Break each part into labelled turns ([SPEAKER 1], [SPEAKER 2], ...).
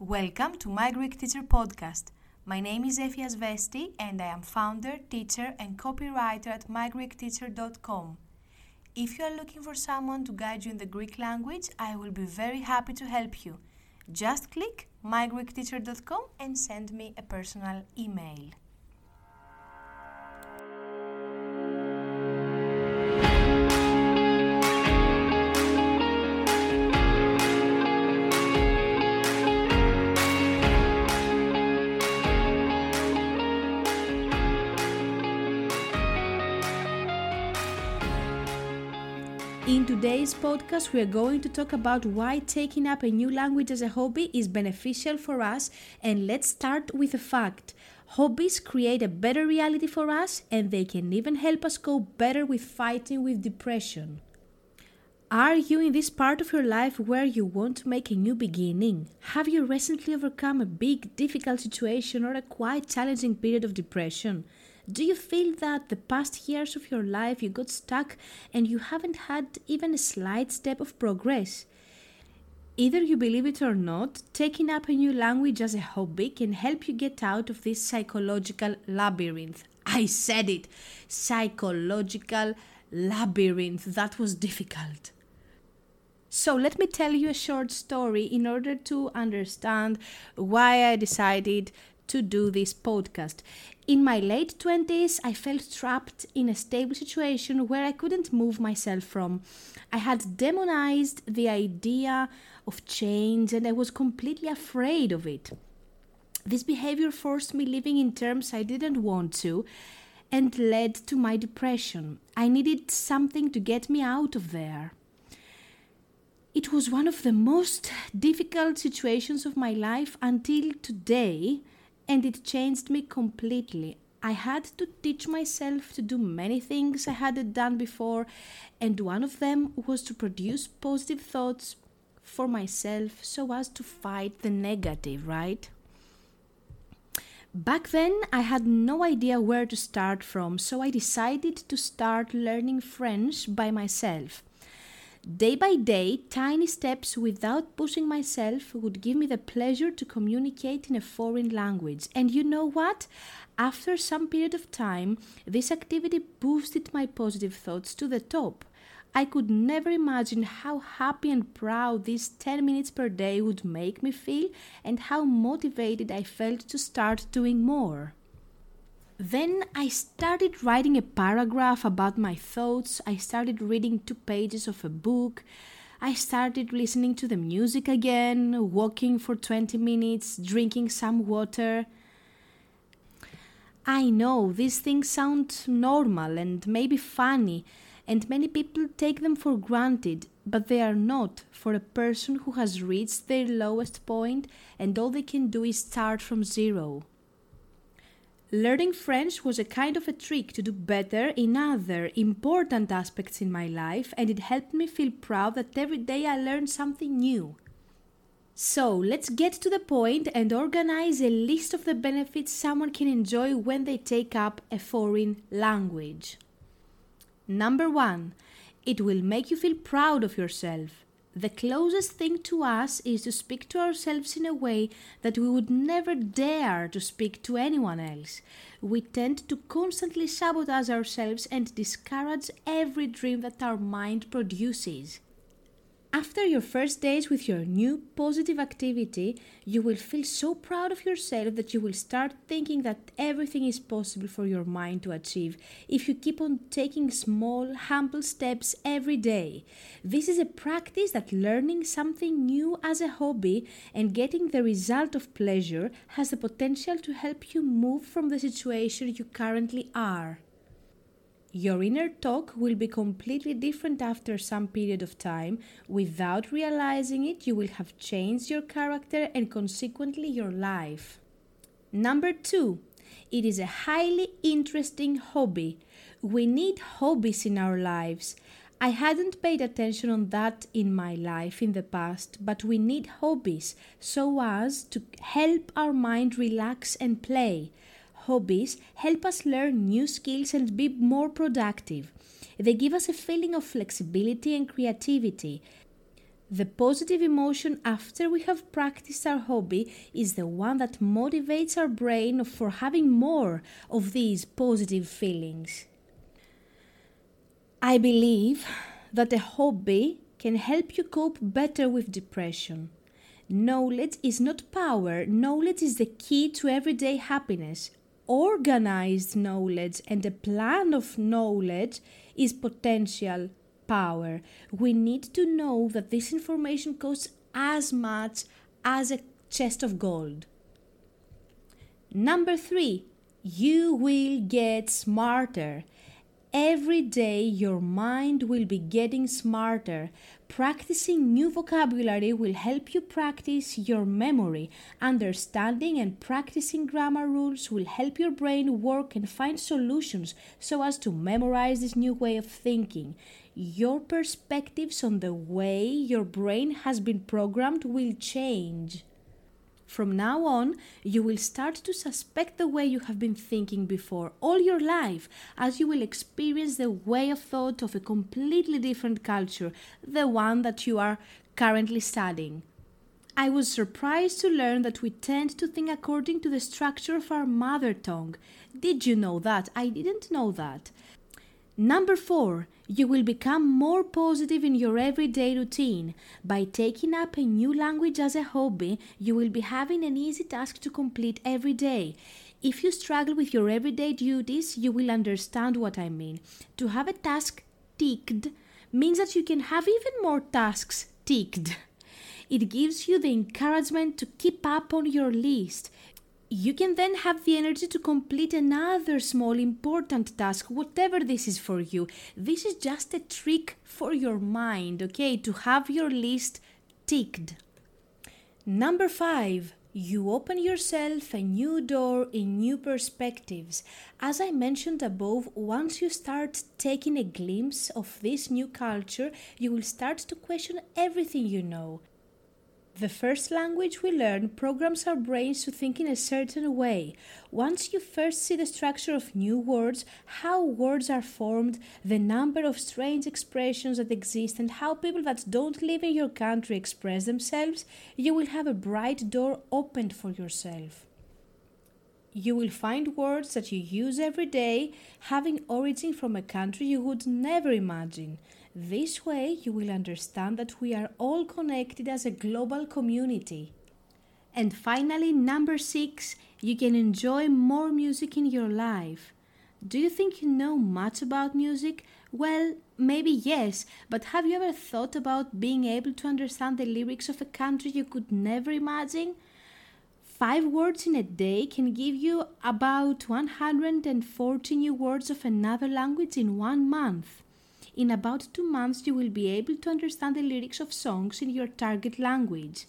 [SPEAKER 1] Welcome to my Greek Teacher Podcast. My name is Efia Svesti and I am founder, teacher, and copywriter at mygreekteacher.com. If you are looking for someone to guide you in the Greek language, I will be very happy to help you. Just click mygreekteacher.com and send me a personal email. In today's podcast, we are going to talk about why taking up a new language as a hobby is beneficial for us. And let's start with a fact hobbies create a better reality for us, and they can even help us cope better with fighting with depression. Are you in this part of your life where you want to make a new beginning? Have you recently overcome a big, difficult situation or a quite challenging period of depression? Do you feel that the past years of your life you got stuck and you haven't had even a slight step of progress? Either you believe it or not, taking up a new language as a hobby can help you get out of this psychological labyrinth. I said it! Psychological labyrinth. That was difficult. So, let me tell you a short story in order to understand why I decided to do this podcast. In my late 20s, I felt trapped in a stable situation where I couldn't move myself from. I had demonized the idea of change and I was completely afraid of it. This behavior forced me living in terms I didn't want to and led to my depression. I needed something to get me out of there. It was one of the most difficult situations of my life until today, and it changed me completely. I had to teach myself to do many things I hadn't done before, and one of them was to produce positive thoughts for myself so as to fight the negative, right? Back then, I had no idea where to start from, so I decided to start learning French by myself. Day by day, tiny steps without pushing myself would give me the pleasure to communicate in a foreign language. And you know what? After some period of time, this activity boosted my positive thoughts to the top. I could never imagine how happy and proud these 10 minutes per day would make me feel and how motivated I felt to start doing more. Then I started writing a paragraph about my thoughts. I started reading two pages of a book. I started listening to the music again, walking for 20 minutes, drinking some water. I know these things sound normal and maybe funny, and many people take them for granted, but they are not for a person who has reached their lowest point and all they can do is start from zero. Learning French was a kind of a trick to do better in other important aspects in my life, and it helped me feel proud that every day I learned something new. So, let's get to the point and organize a list of the benefits someone can enjoy when they take up a foreign language. Number one, it will make you feel proud of yourself. The closest thing to us is to speak to ourselves in a way that we would never dare to speak to anyone else. We tend to constantly sabotage ourselves and discourage every dream that our mind produces. After your first days with your new positive activity, you will feel so proud of yourself that you will start thinking that everything is possible for your mind to achieve if you keep on taking small, humble steps every day. This is a practice that learning something new as a hobby and getting the result of pleasure has the potential to help you move from the situation you currently are. Your inner talk will be completely different after some period of time. Without realizing it, you will have changed your character and consequently your life. Number two, it is a highly interesting hobby. We need hobbies in our lives. I hadn't paid attention on that in my life in the past, but we need hobbies so as to help our mind relax and play hobbies help us learn new skills and be more productive. They give us a feeling of flexibility and creativity. The positive emotion after we have practiced our hobby is the one that motivates our brain for having more of these positive feelings. I believe that a hobby can help you cope better with depression. Knowledge is not power, knowledge is the key to everyday happiness. Organized knowledge and a plan of knowledge is potential power. We need to know that this information costs as much as a chest of gold. Number three, you will get smarter. Every day, your mind will be getting smarter. Practicing new vocabulary will help you practice your memory. Understanding and practicing grammar rules will help your brain work and find solutions so as to memorize this new way of thinking. Your perspectives on the way your brain has been programmed will change. From now on, you will start to suspect the way you have been thinking before all your life, as you will experience the way of thought of a completely different culture, the one that you are currently studying. I was surprised to learn that we tend to think according to the structure of our mother tongue. Did you know that? I didn't know that. Number four, you will become more positive in your everyday routine. By taking up a new language as a hobby, you will be having an easy task to complete every day. If you struggle with your everyday duties, you will understand what I mean. To have a task ticked means that you can have even more tasks ticked. It gives you the encouragement to keep up on your list you can then have the energy to complete another small important task, whatever this is for you. This is just a trick for your mind, okay, to have your list ticked. Number five, you open yourself a new door in new perspectives. As I mentioned above, once you start taking a glimpse of this new culture, you will start to question everything you know. The first language we learn programs our brains to think in a certain way. Once you first see the structure of new words, how words are formed, the number of strange expressions that exist, and how people that don't live in your country express themselves, you will have a bright door opened for yourself. You will find words that you use every day having origin from a country you would never imagine. This way, you will understand that we are all connected as a global community. And finally, number six, you can enjoy more music in your life. Do you think you know much about music? Well, maybe yes, but have you ever thought about being able to understand the lyrics of a country you could never imagine? Five words in a day can give you about 140 new words of another language in one month. In about two months, you will be able to understand the lyrics of songs in your target language.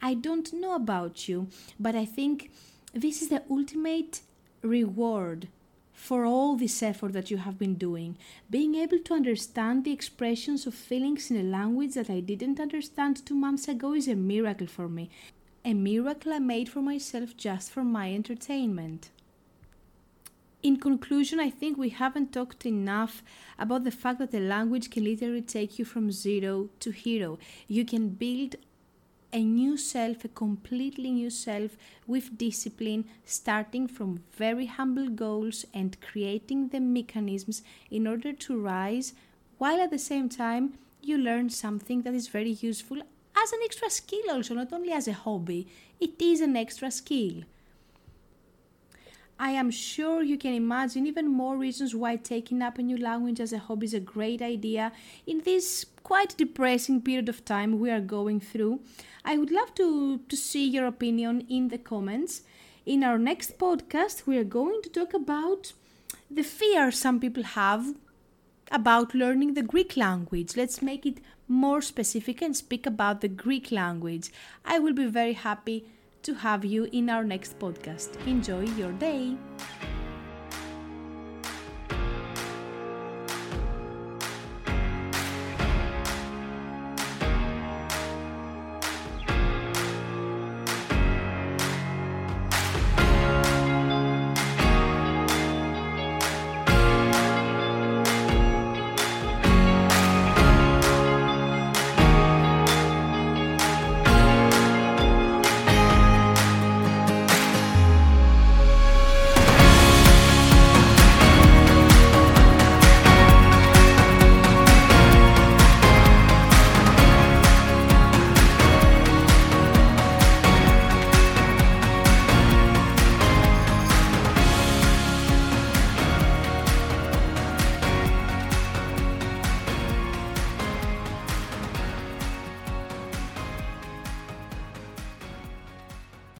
[SPEAKER 1] I don't know about you, but I think this is the ultimate reward for all this effort that you have been doing. Being able to understand the expressions of feelings in a language that I didn't understand two months ago is a miracle for me. A miracle I made for myself just for my entertainment. In conclusion, I think we haven't talked enough about the fact that a language can literally take you from zero to hero. You can build a new self, a completely new self with discipline, starting from very humble goals and creating the mechanisms in order to rise, while at the same time you learn something that is very useful as an extra skill also, not only as a hobby, it is an extra skill. I am sure you can imagine even more reasons why taking up a new language as a hobby is a great idea in this quite depressing period of time we are going through. I would love to, to see your opinion in the comments. In our next podcast, we are going to talk about the fear some people have about learning the Greek language. Let's make it more specific and speak about the Greek language. I will be very happy to have you in our next podcast. Enjoy your day!